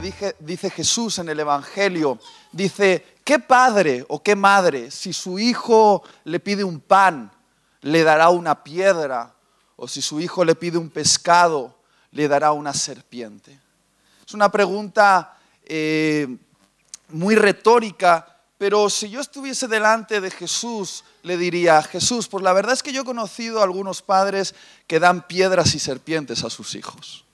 dice Jesús en el Evangelio. Dice, ¿qué padre o qué madre si su hijo le pide un pan, le dará una piedra? O si su hijo le pide un pescado, le dará una serpiente. Es una pregunta eh, muy retórica, pero si yo estuviese delante de Jesús, le diría, Jesús, pues la verdad es que yo he conocido a algunos padres que dan piedras y serpientes a sus hijos.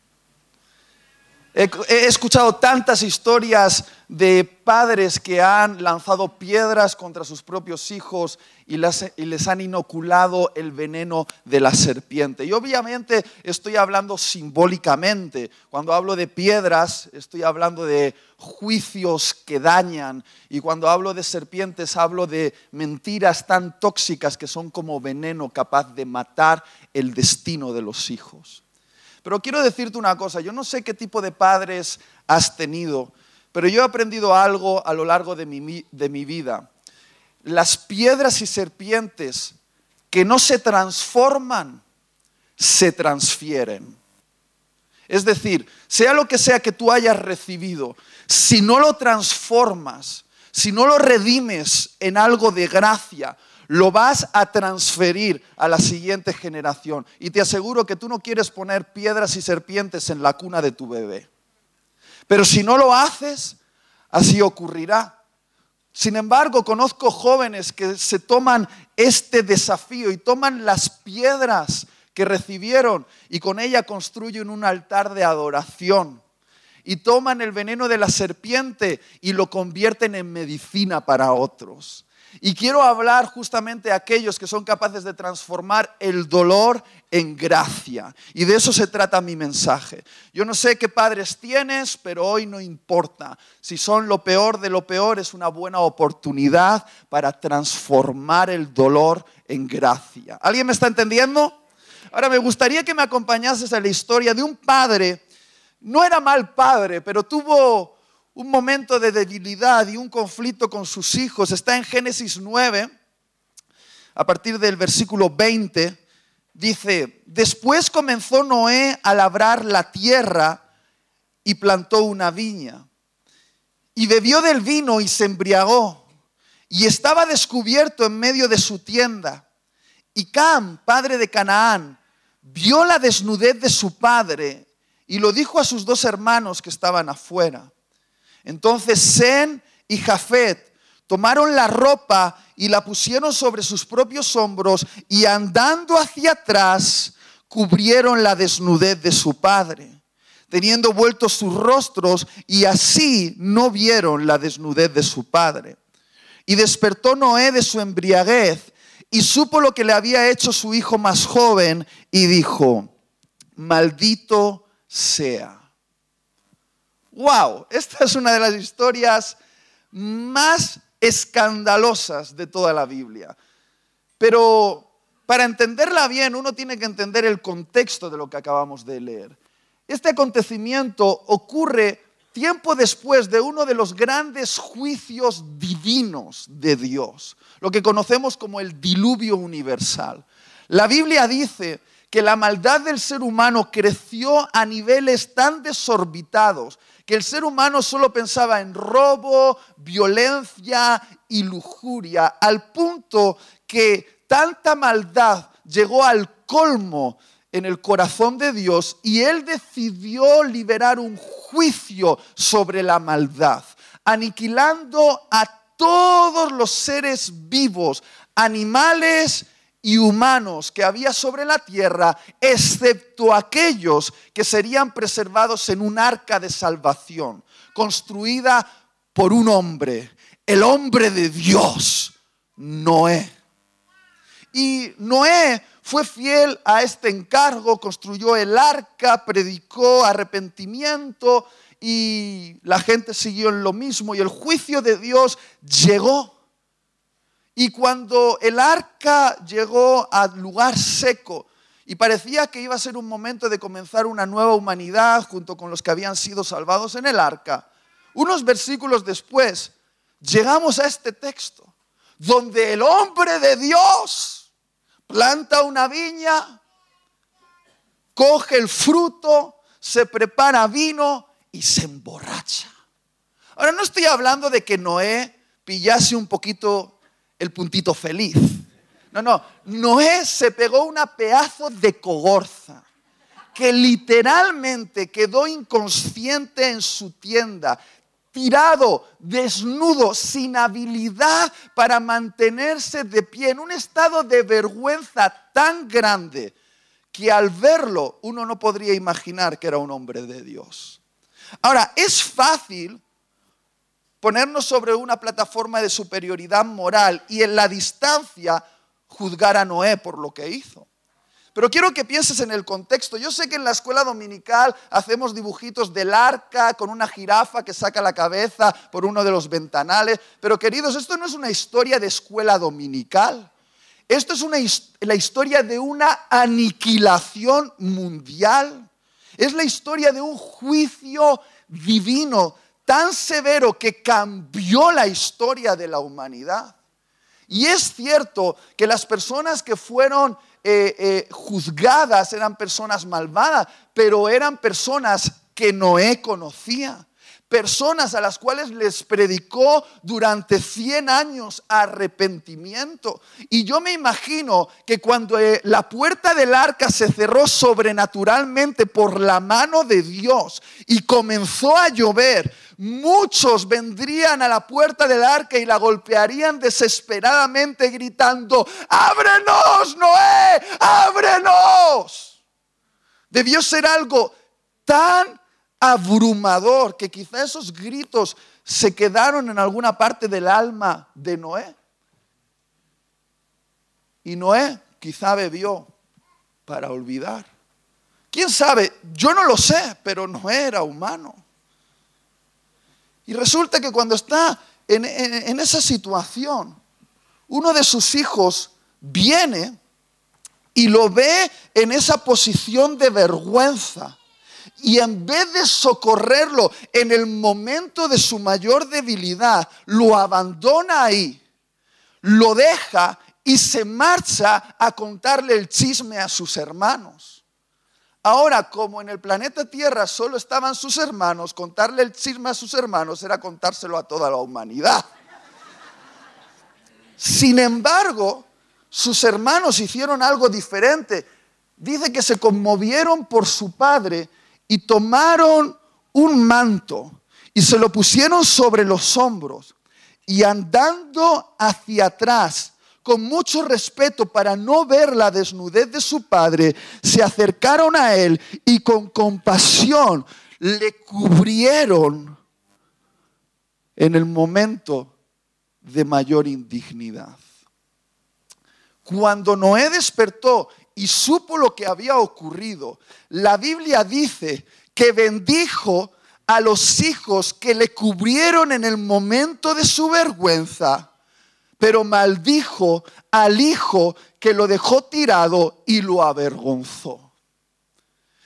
He escuchado tantas historias de padres que han lanzado piedras contra sus propios hijos y les, han inoculado el veneno de la serpiente. Y obviamente estoy hablando simbólicamente. Cuando hablo de piedras, estoy hablando de juicios que dañan. Y cuando hablo de serpientes, hablo de mentiras tan tóxicas que son como veneno capaz de matar el destino de los hijos. Pero quiero decirte una cosa, yo no sé qué tipo de padres has tenido, pero yo he aprendido algo a lo largo de mi, de mi vida. Las piedras y serpientes que no se transforman, se transfieren. Es decir, sea lo que sea que tú hayas recibido, si no lo transformas, si no lo redimes en algo de gracia, lo vas a transferir a la siguiente generación. Y te aseguro que tú no quieres poner piedras y serpientes en la cuna de tu bebé. Pero si no lo haces, así ocurrirá. Sin embargo, conozco jóvenes que se toman este desafío y toman las piedras que recibieron y con ella construyen un altar de adoración. Y toman el veneno de la serpiente y lo convierten en medicina para otros. Y quiero hablar justamente a aquellos que son capaces de transformar el dolor en gracia. Y de eso se trata mi mensaje. Yo no sé qué padres tienes, pero hoy no importa. Si son lo peor de lo peor, es una buena oportunidad para transformar el dolor en gracia. ¿Alguien me está entendiendo? Ahora me gustaría que me acompañases a la historia de un padre. No era mal padre, pero tuvo un momento de debilidad y un conflicto con sus hijos. Está en Génesis 9, a partir del versículo 20, dice, después comenzó Noé a labrar la tierra y plantó una viña. Y bebió del vino y se embriagó. Y estaba descubierto en medio de su tienda. Y Cam, padre de Canaán, vio la desnudez de su padre y lo dijo a sus dos hermanos que estaban afuera. Entonces Zen y Jafet tomaron la ropa y la pusieron sobre sus propios hombros y andando hacia atrás cubrieron la desnudez de su padre, teniendo vueltos sus rostros y así no vieron la desnudez de su padre. Y despertó Noé de su embriaguez y supo lo que le había hecho su hijo más joven y dijo, maldito sea wow, esta es una de las historias más escandalosas de toda la Biblia. Pero para entenderla bien, uno tiene que entender el contexto de lo que acabamos de leer. Este acontecimiento ocurre tiempo después de uno de los grandes juicios divinos de Dios, lo que conocemos como el diluvio universal. La Biblia dice que la maldad del ser humano creció a niveles tan desorbitados que el ser humano solo pensaba en robo, violencia y lujuria, al punto que tanta maldad llegó al colmo en el corazón de Dios y Él decidió liberar un juicio sobre la maldad, aniquilando a todos los seres vivos, animales y humanos que había sobre la tierra, excepto aquellos que serían preservados en un arca de salvación, construida por un hombre, el hombre de Dios, Noé. Y Noé fue fiel a este encargo, construyó el arca, predicó arrepentimiento y la gente siguió en lo mismo y el juicio de Dios llegó. Y cuando el arca llegó al lugar seco y parecía que iba a ser un momento de comenzar una nueva humanidad junto con los que habían sido salvados en el arca, unos versículos después llegamos a este texto donde el hombre de Dios planta una viña, coge el fruto, se prepara vino y se emborracha. Ahora no estoy hablando de que Noé pillase un poquito el puntito feliz. No, no, Noé se pegó una pedazo de cogorza que literalmente quedó inconsciente en su tienda, tirado, desnudo, sin habilidad para mantenerse de pie, en un estado de vergüenza tan grande que al verlo uno no podría imaginar que era un hombre de Dios. Ahora, es fácil ponernos sobre una plataforma de superioridad moral y en la distancia juzgar a Noé por lo que hizo. Pero quiero que pienses en el contexto. Yo sé que en la escuela dominical hacemos dibujitos del arca con una jirafa que saca la cabeza por uno de los ventanales. Pero queridos, esto no es una historia de escuela dominical. Esto es la historia de una aniquilación mundial. Es la historia de un juicio divino tan severo que cambió la historia de la humanidad. Y es cierto que las personas que fueron eh, eh, juzgadas eran personas malvadas, pero eran personas que Noé conocía. Personas a las cuales les predicó durante 100 años arrepentimiento. Y yo me imagino que cuando eh, la puerta del arca se cerró sobrenaturalmente por la mano de Dios y comenzó a llover, muchos vendrían a la puerta del arca y la golpearían desesperadamente gritando, ábrenos, Noé, ábrenos. Debió ser algo tan abrumador que quizá esos gritos se quedaron en alguna parte del alma de Noé. Y Noé quizá bebió para olvidar. ¿Quién sabe? Yo no lo sé, pero Noé era humano. Y resulta que cuando está en, esa situación, uno de sus hijos viene y lo ve en esa posición de vergüenza. Y en vez de socorrerlo en el momento de su mayor debilidad, lo abandona ahí, lo deja y se marcha a contarle el chisme a sus hermanos. Ahora, como en el planeta Tierra solo estaban sus hermanos, contarle el chisme a sus hermanos era contárselo a toda la humanidad. Sin embargo, sus hermanos hicieron algo diferente. Dice que se conmovieron por su padre y tomaron un manto y se lo pusieron sobre los hombros y andando hacia atrás con mucho respeto para no ver la desnudez de su padre, se acercaron a él y con compasión le cubrieron en el momento de mayor indignidad. Cuando Noé despertó y supo lo que había ocurrido, la Biblia dice que bendijo a los hijos que le cubrieron en el momento de su vergüenza pero maldijo al hijo que lo dejó tirado y lo avergonzó.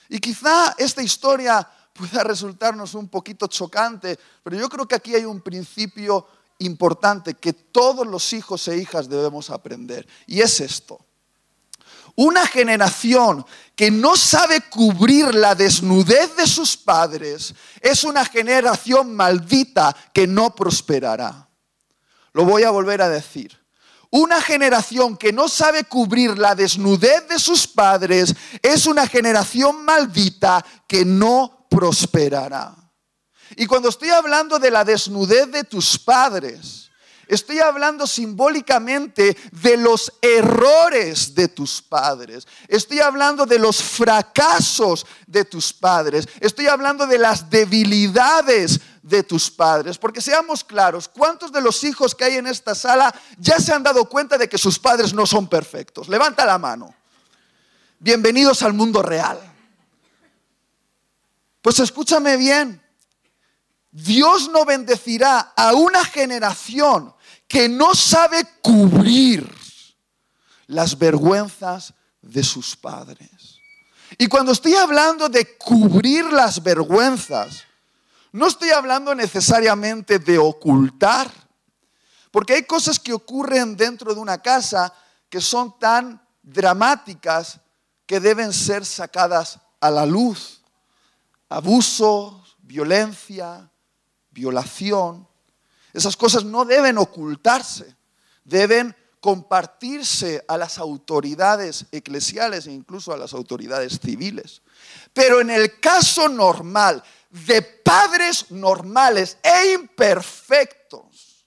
Y quizá esta historia pueda resultarnos un poquito chocante, pero yo creo que aquí hay un principio importante que todos los hijos e hijas debemos aprender, y es esto. Una generación que no sabe cubrir la desnudez de sus padres es una generación maldita que no prosperará. Lo voy a volver a decir. Una generación que no sabe cubrir la desnudez de sus padres es una generación maldita que no prosperará. Y cuando estoy hablando de la desnudez de tus padres, Estoy hablando simbólicamente de los errores de tus padres. Estoy hablando de los fracasos de tus padres. Estoy hablando de las debilidades de tus padres. Porque seamos claros, ¿cuántos de los hijos que hay en esta sala ya se han dado cuenta de que sus padres no son perfectos? Levanta la mano. Bienvenidos al mundo real. Pues escúchame bien. Dios no bendecirá a una generación que no sabe cubrir las vergüenzas de sus padres. Y cuando estoy hablando de cubrir las vergüenzas, no estoy hablando necesariamente de ocultar, porque hay cosas que ocurren dentro de una casa que son tan dramáticas que deben ser sacadas a la luz. Abusos, violencia, violación. Esas cosas no deben ocultarse, deben compartirse a las autoridades eclesiales e incluso a las autoridades civiles. Pero en el caso normal de padres normales e imperfectos,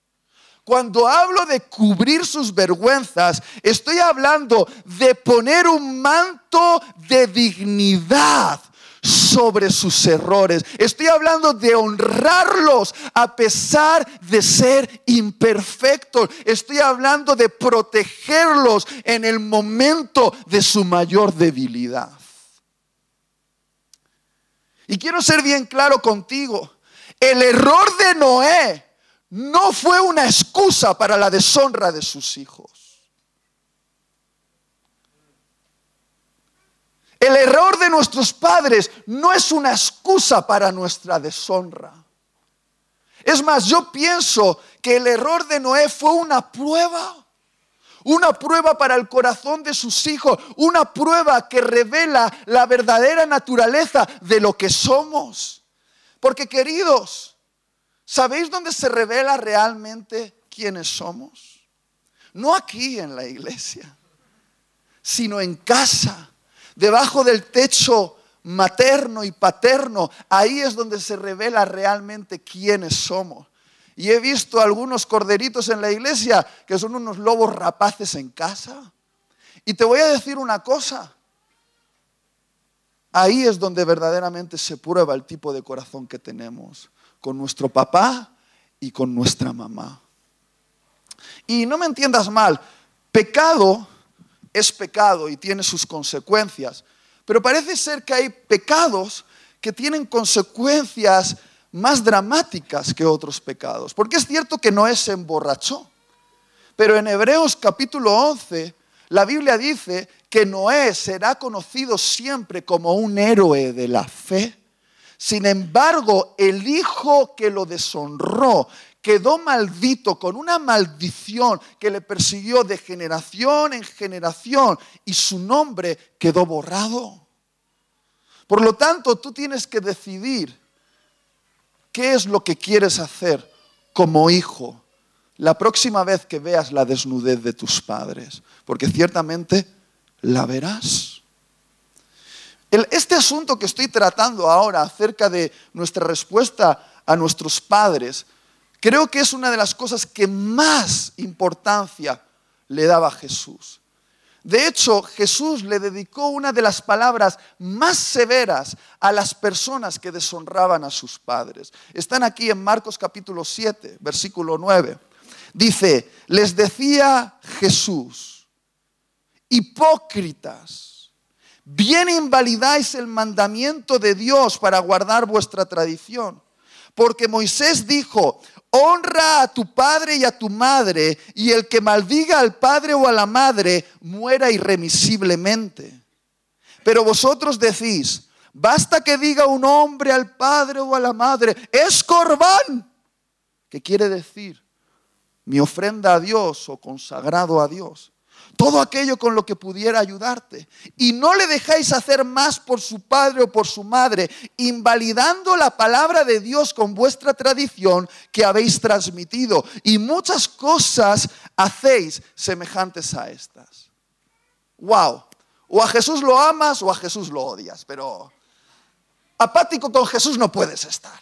cuando hablo de cubrir sus vergüenzas, estoy hablando de poner un manto de dignidad sobre sus errores. Estoy hablando de honrarlos a pesar de ser imperfectos. Estoy hablando de protegerlos en el momento de su mayor debilidad. Y quiero ser bien claro contigo. El error de Noé no fue una excusa para la deshonra de sus hijos. El error de nuestros padres no es una excusa para nuestra deshonra. Es más, yo pienso que el error de Noé fue una prueba. Una prueba para el corazón de sus hijos. Una prueba que revela la verdadera naturaleza de lo que somos. Porque queridos, ¿sabéis dónde se revela realmente quiénes somos? No aquí en la iglesia, sino en casa debajo del techo materno y paterno, ahí es donde se revela realmente quiénes somos. Y he visto algunos corderitos en la iglesia que son unos lobos rapaces en casa. Y te voy a decir una cosa. Ahí es donde verdaderamente se prueba el tipo de corazón que tenemos con nuestro papá y con nuestra mamá. Y no me entiendas mal, pecado es pecado y tiene sus consecuencias. Pero parece ser que hay pecados que tienen consecuencias más dramáticas que otros pecados. Porque es cierto que Noé se emborrachó. Pero en Hebreos capítulo 11, la Biblia dice que Noé será conocido siempre como un héroe de la fe. Sin embargo, el hijo que lo deshonró, quedó maldito con una maldición que le persiguió de generación en generación y su nombre quedó borrado. Por lo tanto, tú tienes que decidir qué es lo que quieres hacer como hijo la próxima vez que veas la desnudez de tus padres, porque ciertamente la verás. este asunto que estoy tratando ahora acerca de nuestra respuesta a nuestros padres creo que es una de las cosas que más importancia le daba a Jesús. De hecho, Jesús le dedicó una de las palabras más severas a las personas que deshonraban a sus padres. Están aquí en Marcos capítulo 7, versículo 9. Dice, les decía Jesús, hipócritas, bien invalidáis el mandamiento de Dios para guardar vuestra tradición. Porque Moisés dijo, honra a tu padre y a tu madre, y el que maldiga al padre o a la madre muera irremisiblemente. Pero vosotros decís, basta que diga un hombre al padre o a la madre, es corbán, que quiere decir mi ofrenda a Dios o consagrado a Dios todo aquello con lo que pudiera ayudarte. Y no le dejáis hacer más por su padre o por su madre, invalidando la palabra de Dios con vuestra tradición que habéis transmitido. Y muchas cosas hacéis semejantes a estas. Wow. O a Jesús lo amas o a Jesús lo odias, pero apático con Jesús no puedes estar.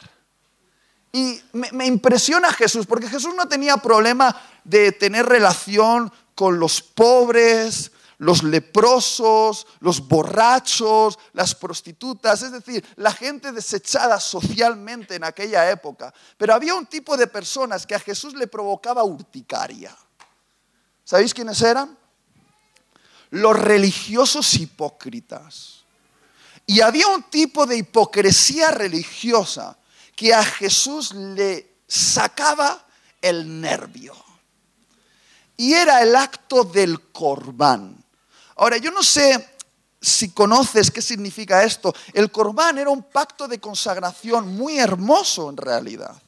Y me, me, impresiona Jesús, porque Jesús no tenía problema de tener relación con los pobres, los leprosos, los borrachos, las prostitutas, es decir, la gente desechada socialmente en aquella época. Pero había un tipo de personas que a Jesús le provocaba urticaria. ¿Sabéis quiénes eran? Los religiosos hipócritas. Y había un tipo de hipocresía religiosa que a Jesús le sacaba el nervio y era el acto del corbán. Ahora, yo no sé si conoces qué significa esto. El corbán era un pacto de consagración muy hermoso en realidad,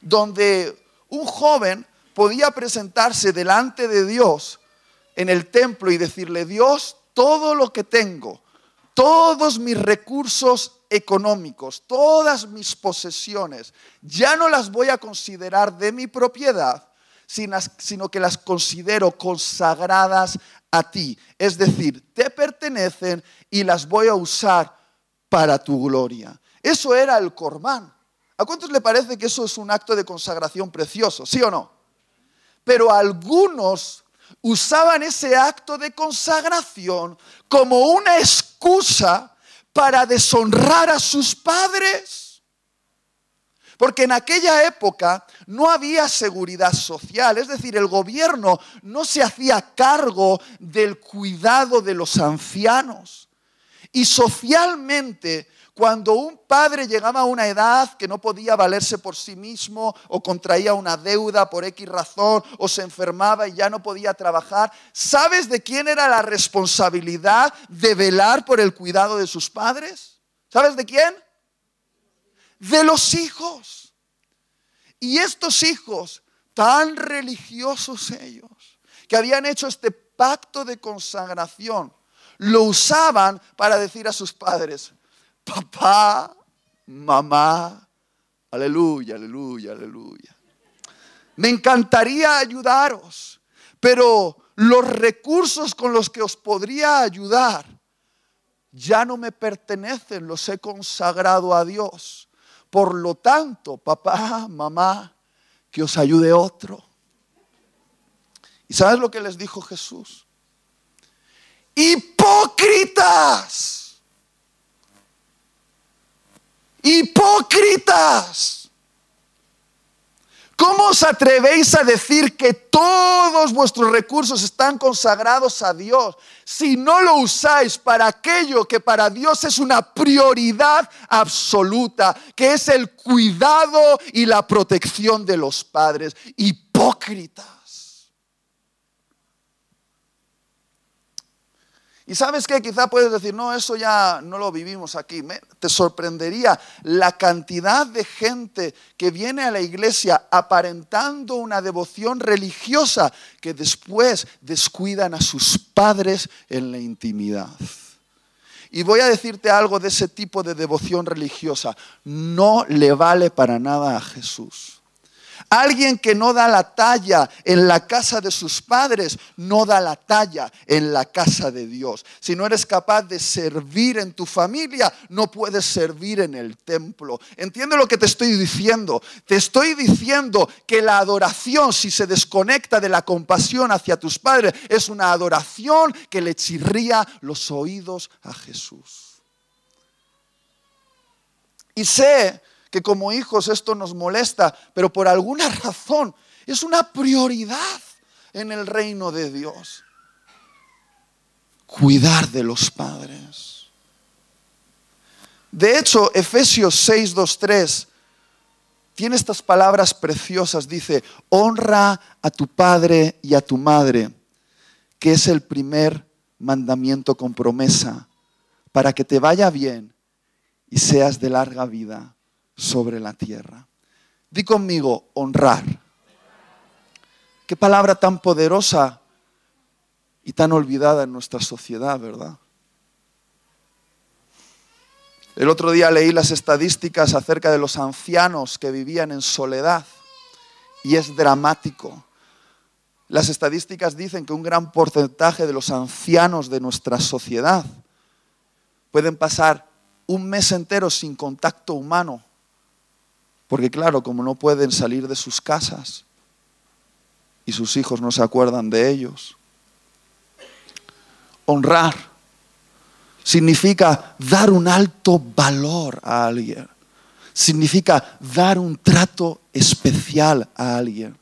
donde un joven podía presentarse delante de Dios en el templo y decirle, Dios, todo lo que tengo, todos mis recursos económicos, todas mis posesiones, ya no las voy a considerar de mi propiedad, sino que las considero consagradas a ti. Es decir, te pertenecen y las voy a usar para tu gloria. Eso era el corbán. ¿A cuántos le parece que eso es un acto de consagración precioso? ¿Sí o no? Pero algunos usaban ese acto de consagración como una excusa para deshonrar a sus padres. Porque en aquella época no había seguridad social, es decir, el gobierno no se hacía cargo del cuidado de los ancianos. Y socialmente cuando un padre llegaba a una edad que no podía valerse por sí mismo o contraía una deuda por X razón o se enfermaba y ya no podía trabajar, ¿sabes de quién era la responsabilidad de velar por el cuidado de sus padres? ¿Sabes de quién? De los hijos. Y estos hijos, tan religiosos ellos, que habían hecho este pacto de consagración, lo usaban para decir a sus padres, papá, mamá, aleluya, aleluya, aleluya. Me encantaría ayudaros, pero los recursos con los que os podría ayudar ya no me pertenecen, los he consagrado a Dios. Por lo tanto, papá, mamá, que os ayude otro. ¿Y sabes lo que les dijo Jesús? Hipócritas. Hipócritas. ¿Cómo os atrevéis a decir que todos vuestros recursos están consagrados a Dios si no lo usáis para aquello que para Dios es una prioridad absoluta, que es el cuidado y la protección de los padres? Hipócritas. Y sabes que quizá puedes decir, no, eso ya no lo vivimos aquí. te sorprendería la cantidad de gente que viene a la iglesia aparentando una devoción religiosa que después descuidan a sus padres en la intimidad. Y voy a decirte algo de ese tipo de devoción religiosa. No le vale para nada a Jesús. Alguien que no da la talla en la casa de sus padres, no da la talla en la casa de Dios. Si no eres capaz de servir en tu familia, no puedes servir en el templo. ¿Entiende lo que te estoy diciendo? Te estoy diciendo que la adoración, si se desconecta de la compasión hacia tus padres, es una adoración que le chirría los oídos a Jesús. Y sé que como hijos esto nos molesta, pero por alguna razón es una prioridad en el reino de Dios. Cuidar de los padres. De hecho, Efesios 6, 2, 3 tiene estas palabras preciosas. Dice, honra a tu padre y a tu madre, que es el primer mandamiento con promesa, para que te vaya bien y seas de larga vida sobre la tierra. Di conmigo, honrar. Qué palabra tan poderosa y tan olvidada en nuestra sociedad, ¿verdad? El otro día leí las estadísticas acerca de los ancianos que vivían en soledad y es dramático. Las estadísticas dicen que un gran porcentaje de los ancianos de nuestra sociedad pueden pasar un mes entero sin contacto humano porque claro, como no pueden salir de sus casas y sus hijos no se acuerdan de ellos. Honrar significa dar un alto valor a alguien. Significa dar un trato especial a alguien.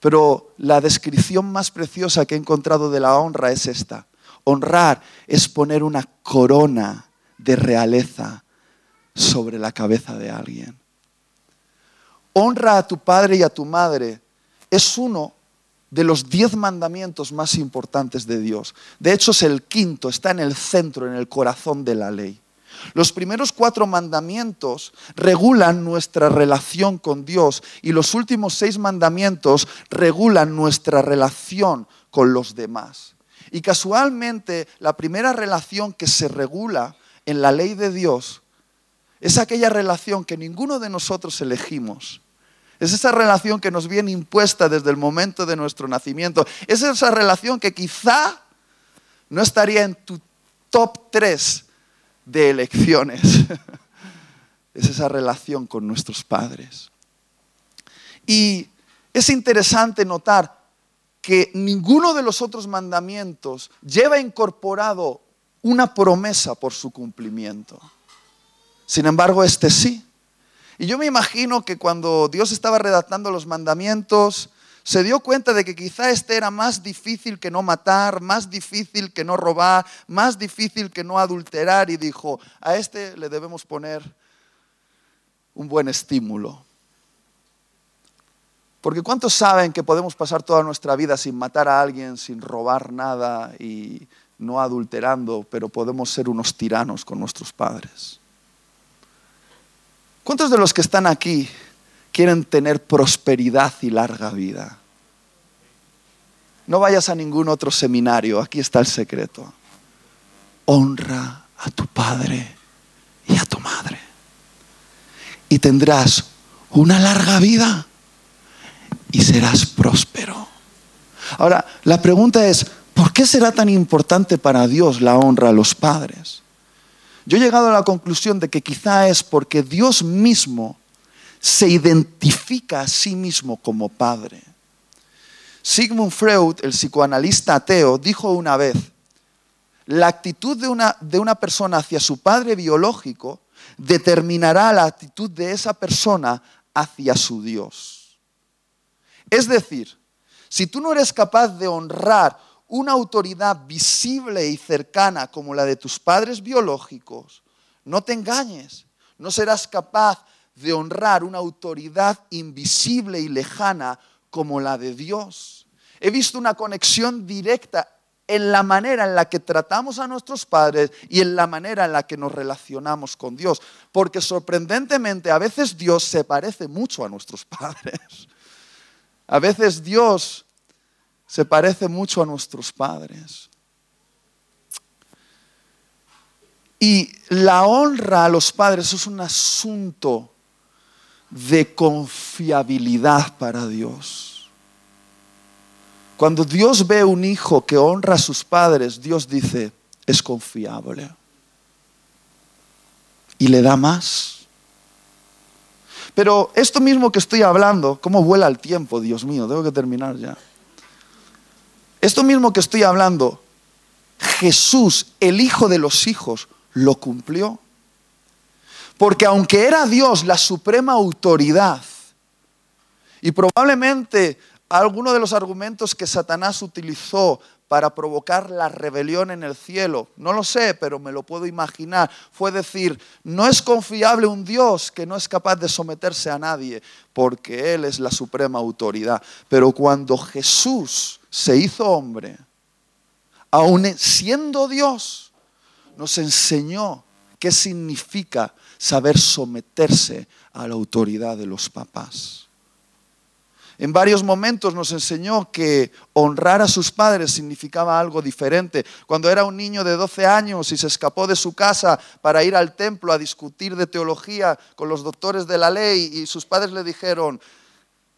Pero la descripción más preciosa que he encontrado de la honra es esta. Honrar es poner una corona de realeza sobre la cabeza de alguien honra a tu padre y a tu madre es uno de los diez mandamientos más importantes de Dios. De hecho, es el quinto, está en el centro, en el corazón de la ley. Los primeros cuatro mandamientos regulan nuestra relación con Dios y los últimos seis mandamientos regulan nuestra relación con los demás. Y casualmente la primera relación que se regula en la ley de Dios es aquella relación que ninguno de nosotros elegimos. Es esa relación que nos viene impuesta desde el momento de nuestro nacimiento. Es esa relación que quizá no estaría en tu top 3 de elecciones. Es esa relación con nuestros padres. Y es interesante notar que ninguno de los otros mandamientos lleva incorporado una promesa por su cumplimiento. Sin embargo, este sí. Y yo me imagino que cuando Dios estaba redactando los mandamientos, se dio cuenta de que quizá este era más difícil que no matar, más difícil que no robar, más difícil que no adulterar y dijo, a este le debemos poner un buen estímulo. Porque ¿cuántos saben que podemos pasar toda nuestra vida sin matar a alguien, sin robar nada y no adulterando, pero podemos ser unos tiranos con nuestros padres? ¿Cuántos de los que están aquí quieren tener prosperidad y larga vida? No vayas a ningún otro seminario, aquí está el secreto. Honra a tu padre y a tu madre. Y tendrás una larga vida y serás próspero. Ahora, la pregunta es, ¿por qué será tan importante para Dios la honra a los padres? Yo he llegado a la conclusión de que quizá es porque Dios mismo se identifica a sí mismo como padre. Sigmund Freud, el psicoanalista ateo, dijo una vez, la actitud de una, de una persona hacia su padre biológico determinará la actitud de esa persona hacia su Dios. Es decir, si tú no eres capaz de honrar una autoridad visible y cercana como la de tus padres biológicos, no te engañes, no serás capaz de honrar una autoridad invisible y lejana como la de Dios. He visto una conexión directa en la manera en la que tratamos a nuestros padres y en la manera en la que nos relacionamos con Dios. Porque sorprendentemente a veces Dios se parece mucho a nuestros padres. A veces Dios se parece mucho a nuestros padres. Y la honra a los padres es un asunto de confiabilidad para Dios. Cuando Dios ve un hijo que honra a sus padres, Dios dice, es confiable. Y le da más. Pero esto mismo que estoy hablando, ¿cómo vuela el tiempo, Dios mío? Tengo que terminar ya. Esto mismo que estoy hablando, Jesús, el Hijo de los hijos, lo cumplió. Porque aunque era Dios la suprema autoridad, y probablemente alguno de los argumentos que Satanás utilizó para provocar la rebelión en el cielo, no lo sé, pero me lo puedo imaginar, fue decir, no es confiable un Dios que no es capaz de someterse a nadie, porque Él es la suprema autoridad. Pero cuando Jesús se hizo hombre, aun siendo Dios, nos enseñó qué significa saber someterse a la autoridad de los papás. En varios momentos nos enseñó que honrar a sus padres significaba algo diferente. Cuando era un niño de 12 años y se escapó de su casa para ir al templo a discutir de teología con los doctores de la ley y sus padres le dijeron,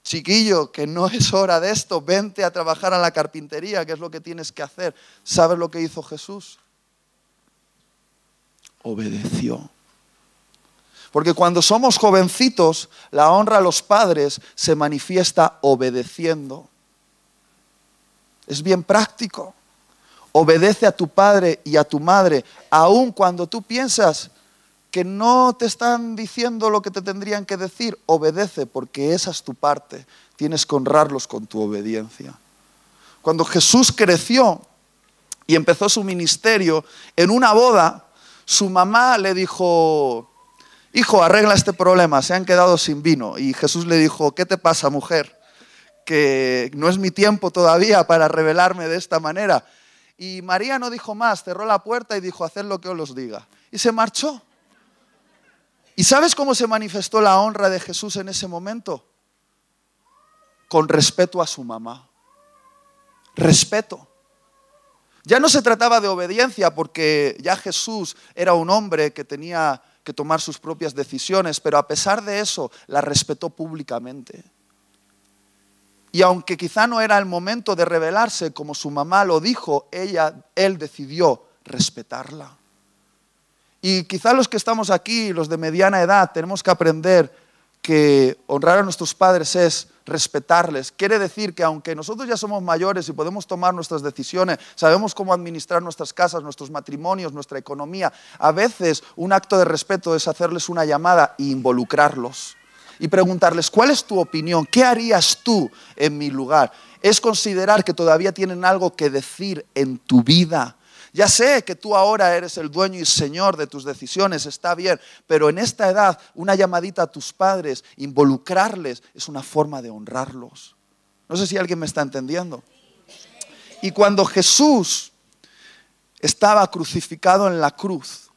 chiquillo, que no es hora de esto, vente a trabajar a la carpintería, que es lo que tienes que hacer. ¿Sabes lo que hizo Jesús? Obedeció. Porque cuando somos jovencitos, la honra a los padres se manifiesta obedeciendo. Es bien práctico. Obedece a tu padre y a tu madre, aun cuando tú piensas que no te están diciendo lo que te tendrían que decir, obedece porque esa es tu parte. Tienes que honrarlos con tu obediencia. Cuando Jesús creció y empezó su ministerio, en una boda, su mamá le dijo, hijo, arregla este problema, se han quedado sin vino. Y Jesús le dijo, ¿qué te pasa, mujer? Que no es mi tiempo todavía para revelarme de esta manera. Y María no dijo más, cerró la puerta y dijo, haced lo que os diga. Y se marchó. ¿Y sabes cómo se manifestó la honra de Jesús en ese momento? Con respeto a su mamá. Respeto. Ya no se trataba de obediencia porque ya Jesús era un hombre que tenía que tomar sus propias decisiones, pero a pesar de eso la respetó públicamente. Y aunque quizá no era el momento de rebelarse como su mamá lo dijo, ella, él decidió respetarla. Y quizá los que estamos aquí, los de mediana edad, tenemos que aprender que honrar a nuestros padres es respetarles. Quiere decir que aunque nosotros ya somos mayores y podemos tomar nuestras decisiones, sabemos cómo administrar nuestras casas, nuestros matrimonios, nuestra economía, a veces un acto de respeto es hacerles una llamada e involucrarlos y preguntarles, ¿cuál es tu opinión? ¿Qué harías tú en mi lugar? Es considerar que todavía tienen algo que decir en tu vida ya sé que tú ahora eres el dueño y señor de tus decisiones, está bien, pero en esta edad una llamadita a tus padres, involucrarles, es una forma de honrarlos. No sé si alguien me está entendiendo. Y cuando Jesús estaba crucificado en la cruz,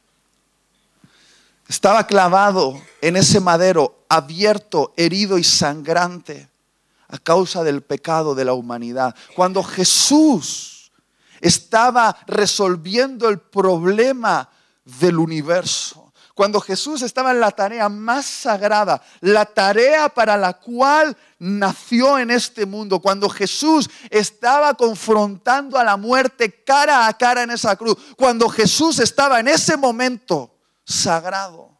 estaba clavado en ese madero, abierto, herido y sangrante a causa del pecado de la humanidad. Cuando Jesús estaba resolviendo el problema del universo. Cuando Jesús estaba en la tarea más sagrada, la tarea para la cual nació en este mundo, cuando Jesús estaba confrontando a la muerte cara a cara en esa cruz, cuando Jesús estaba en ese momento sagrado,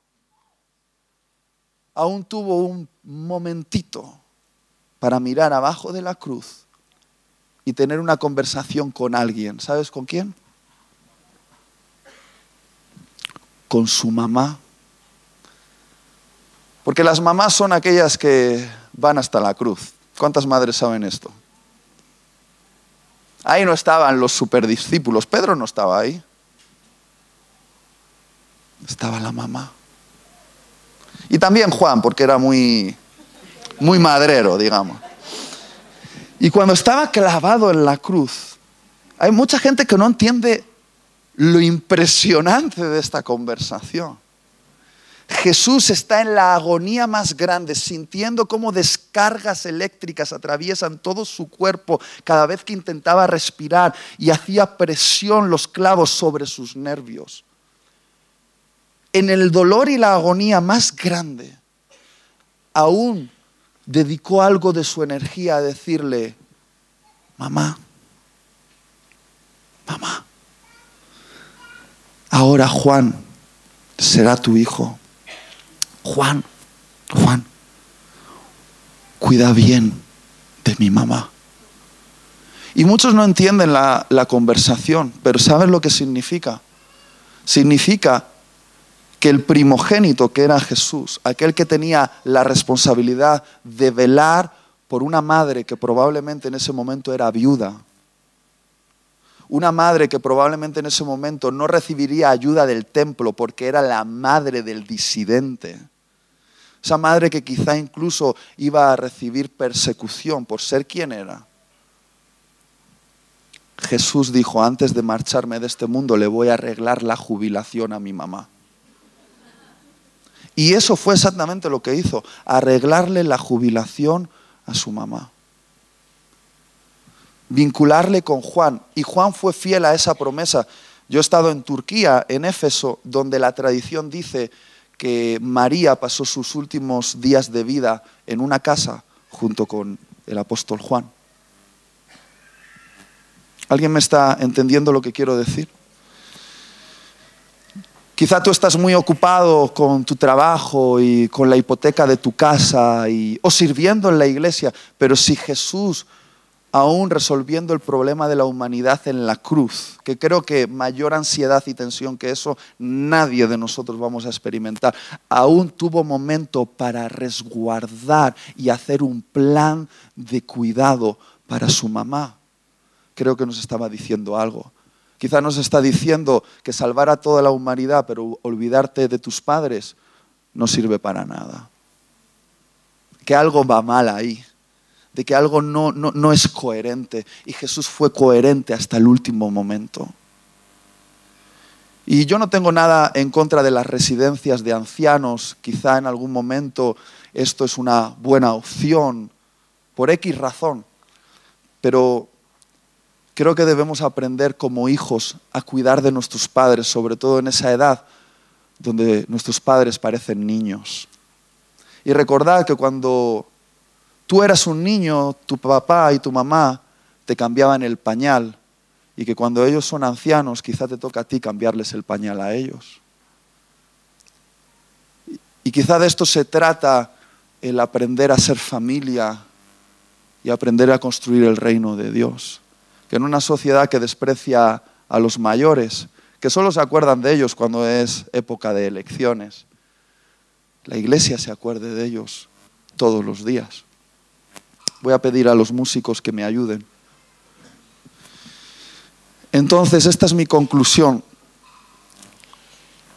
aún tuvo un momentito para mirar abajo de la cruz y tener una conversación con alguien. ¿Sabes con quién? Con su mamá. Porque las mamás son aquellas que van hasta la cruz. ¿Cuántas madres saben esto? Ahí no estaban los superdiscípulos. Pedro no estaba ahí. Estaba la mamá. Y también Juan, porque era muy, muy madrero, digamos. Y cuando estaba clavado en la cruz, hay mucha gente que no entiende lo impresionante de esta conversación. Jesús está en la agonía más grande, sintiendo cómo descargas eléctricas atraviesan todo su cuerpo cada vez que intentaba respirar y hacía presión los clavos sobre sus nervios. En el dolor y la agonía más grande, aún dedicó algo de su energía a decirle, mamá, mamá, ahora Juan será tu hijo. Juan, Juan, cuida bien de mi mamá. Y muchos no entienden la, la conversación, pero ¿saben lo que significa? Significa que el primogénito que era Jesús, aquel que tenía la responsabilidad de velar por una madre que probablemente en ese momento era viuda, una madre que probablemente en ese momento no recibiría ayuda del templo porque era la madre del disidente. Esa madre que quizá incluso iba a recibir persecución por ser quien era. Jesús dijo, antes de marcharme de este mundo le voy a arreglar la jubilación a mi mamá. Y eso fue exactamente lo que hizo, arreglarle la jubilación a su mamá. Vincularle con Juan. Y Juan fue fiel a esa promesa. Yo he estado en Turquía, en Éfeso, donde la tradición dice que María pasó sus últimos días de vida en una casa junto con el apóstol Juan. ¿Alguien me está entendiendo lo que quiero decir? Quizá tú estás muy ocupado con tu trabajo y con la hipoteca de tu casa o sirviendo en la iglesia, pero si Jesús, aún resolviendo el problema de la humanidad en la cruz, que creo que mayor ansiedad y tensión que eso nadie de nosotros vamos a experimentar, aún tuvo momento para resguardar y hacer un plan de cuidado para su mamá, creo que nos estaba diciendo algo. Quizá nos está diciendo que salvar a toda la humanidad, pero olvidarte de tus padres, no sirve para nada. Que algo va mal ahí, de que algo no, no, no es coherente. Y Jesús fue coherente hasta el último momento. Y yo no tengo nada en contra de las residencias de ancianos. Quizá en algún momento esto es una buena opción, por X razón. Pero creo que debemos aprender como hijos a cuidar de nuestros padres, sobre todo en esa edad donde nuestros padres parecen niños. Y recordad que cuando tú eras un niño, tu papá y tu mamá te cambiaban el pañal y que cuando ellos son ancianos quizá te toca a ti cambiarles el pañal a ellos. Y quizá de esto se trata el aprender a ser familia y aprender a construir el reino de Dios. Que en una sociedad que desprecia a los mayores, que solo se acuerdan de ellos cuando es época de elecciones, la iglesia se acuerde de ellos todos los días. Voy a pedir a los músicos que me ayuden. Entonces, esta es mi conclusión.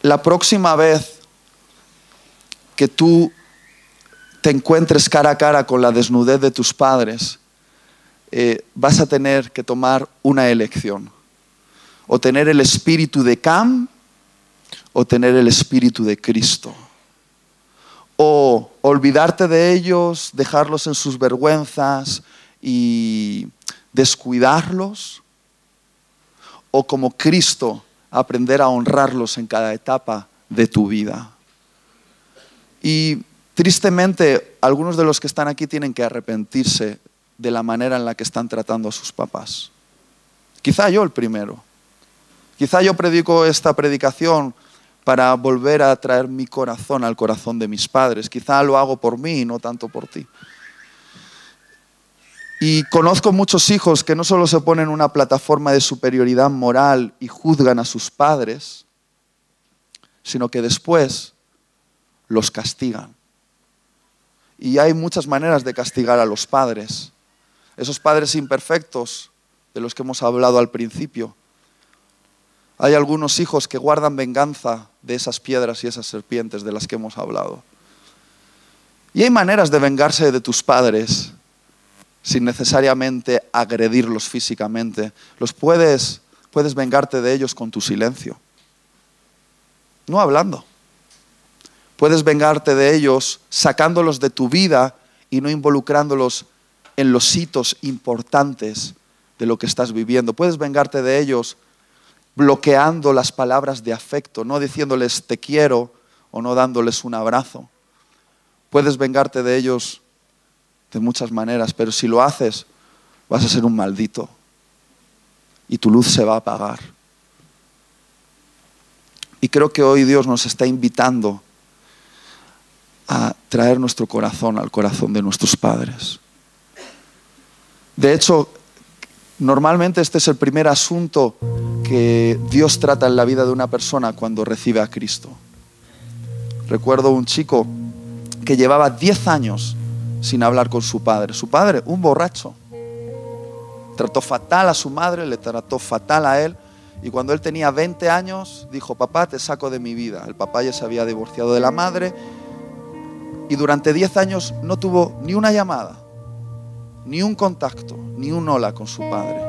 La próxima vez que tú te encuentres cara a cara con la desnudez de tus padres, eh, vas a tener que tomar una elección. O tener el espíritu de Cam o tener el espíritu de Cristo. O olvidarte de ellos, dejarlos en sus vergüenzas y descuidarlos. O como Cristo, aprender a honrarlos en cada etapa de tu vida. Y Tristemente, algunos de los que están aquí tienen que arrepentirse de la manera en la que están tratando a sus papás. Quizá yo el primero. Quizá yo predico esta predicación para volver a traer mi corazón al corazón de mis padres. Quizá lo hago por mí y no tanto por ti. Y conozco muchos hijos que no solo se ponen en una plataforma de superioridad moral y juzgan a sus padres, sino que después los castigan. Y hay muchas maneras de castigar a los padres. Esos padres imperfectos de los que hemos hablado al principio. Hay algunos hijos que guardan venganza de esas piedras y esas serpientes de las que hemos hablado. Y hay maneras de vengarse de tus padres sin necesariamente agredirlos físicamente. Los puedes, puedes vengarte de ellos con tu silencio. No hablando. Puedes vengarte de ellos sacándolos de tu vida y no involucrándolos en los hitos importantes de lo que estás viviendo. Puedes vengarte de ellos bloqueando las palabras de afecto, no diciéndoles te quiero o no dándoles un abrazo. Puedes vengarte de ellos de muchas maneras, pero si lo haces vas a ser un maldito y tu luz se va a apagar. Y creo que hoy Dios nos está invitando a traer nuestro corazón al corazón de nuestros padres. De hecho, normalmente este es el primer asunto que Dios trata en la vida de una persona cuando recibe a Cristo. Recuerdo un chico que llevaba 10 años sin hablar con su padre. Su padre, un borracho. Trató fatal a su madre, le trató fatal a él. Y cuando él tenía 20 años, dijo, papá, te saco de mi vida. El papá ya se había divorciado de la madre y durante 10 años no tuvo ni una llamada, ni un contacto, ni un hola con su padre.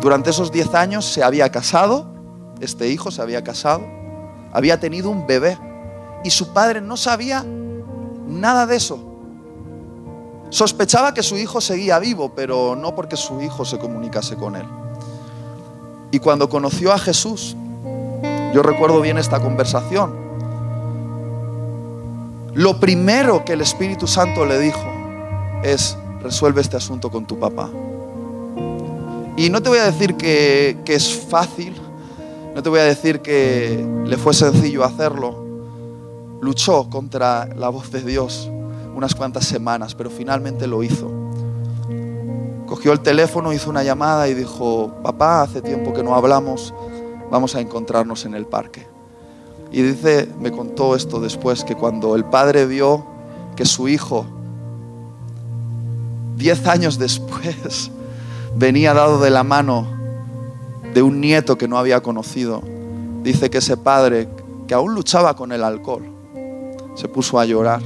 Durante esos 10 años se había casado, este hijo se había casado, había tenido un bebé y su padre no sabía nada de eso. Sospechaba que su hijo seguía vivo, pero no porque su hijo se comunicase con él. Y cuando conoció a Jesús, yo recuerdo bien esta conversación, lo primero que el Espíritu Santo le dijo es, resuelve este asunto con tu papá. Y no te voy a decir que, es fácil, no te voy a decir que le fue sencillo hacerlo. Luchó contra la voz de Dios unas cuantas semanas, pero finalmente lo hizo. Cogió el teléfono, hizo una llamada y dijo, papá, hace tiempo que no hablamos, vamos a encontrarnos en el parque. Y dice, me contó esto después, que cuando el padre vio que su hijo, diez años después, venía dado de la mano de un nieto que no había conocido, dice que ese padre, que aún luchaba con el alcohol, se puso a llorar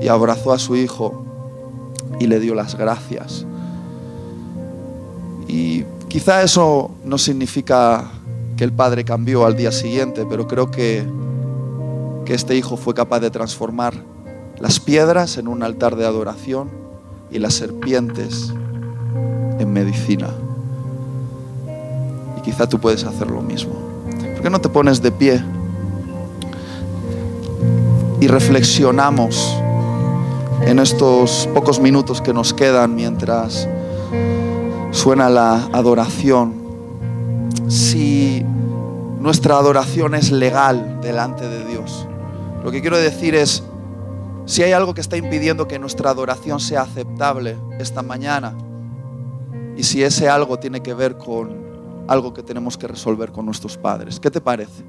y abrazó a su hijo y le dio las gracias. Y quizá eso no significa que el padre cambió al día siguiente, pero creo que, que este hijo fue capaz de transformar las piedras en un altar de adoración y las serpientes en medicina. quizá tú puedes hacer lo mismo. ¿Por qué no te pones de pie y reflexionamos en estos pocos minutos que nos quedan mientras suena la adoración? Si nuestra adoración es legal delante de Dios. Lo que quiero decir es, si hay algo que está impidiendo que nuestra adoración sea aceptable esta mañana, y si ese algo tiene que ver con algo que tenemos que resolver con nuestros padres. ¿Qué te parece?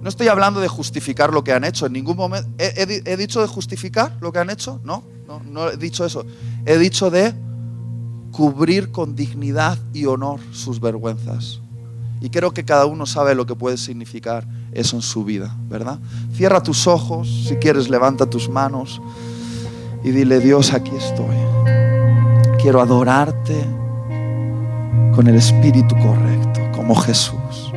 No estoy hablando de justificar lo que han hecho en ningún momento. ¿He, dicho de justificar lo que han hecho? No, no, no he dicho eso. He dicho de cubrir con dignidad y honor sus vergüenzas. Y creo que cada uno sabe lo que puede significar eso en su vida, ¿verdad? Cierra tus ojos, si quieres levanta tus manos y dile, Dios, aquí estoy. Quiero adorarte con el espíritu correcto, como Jesús.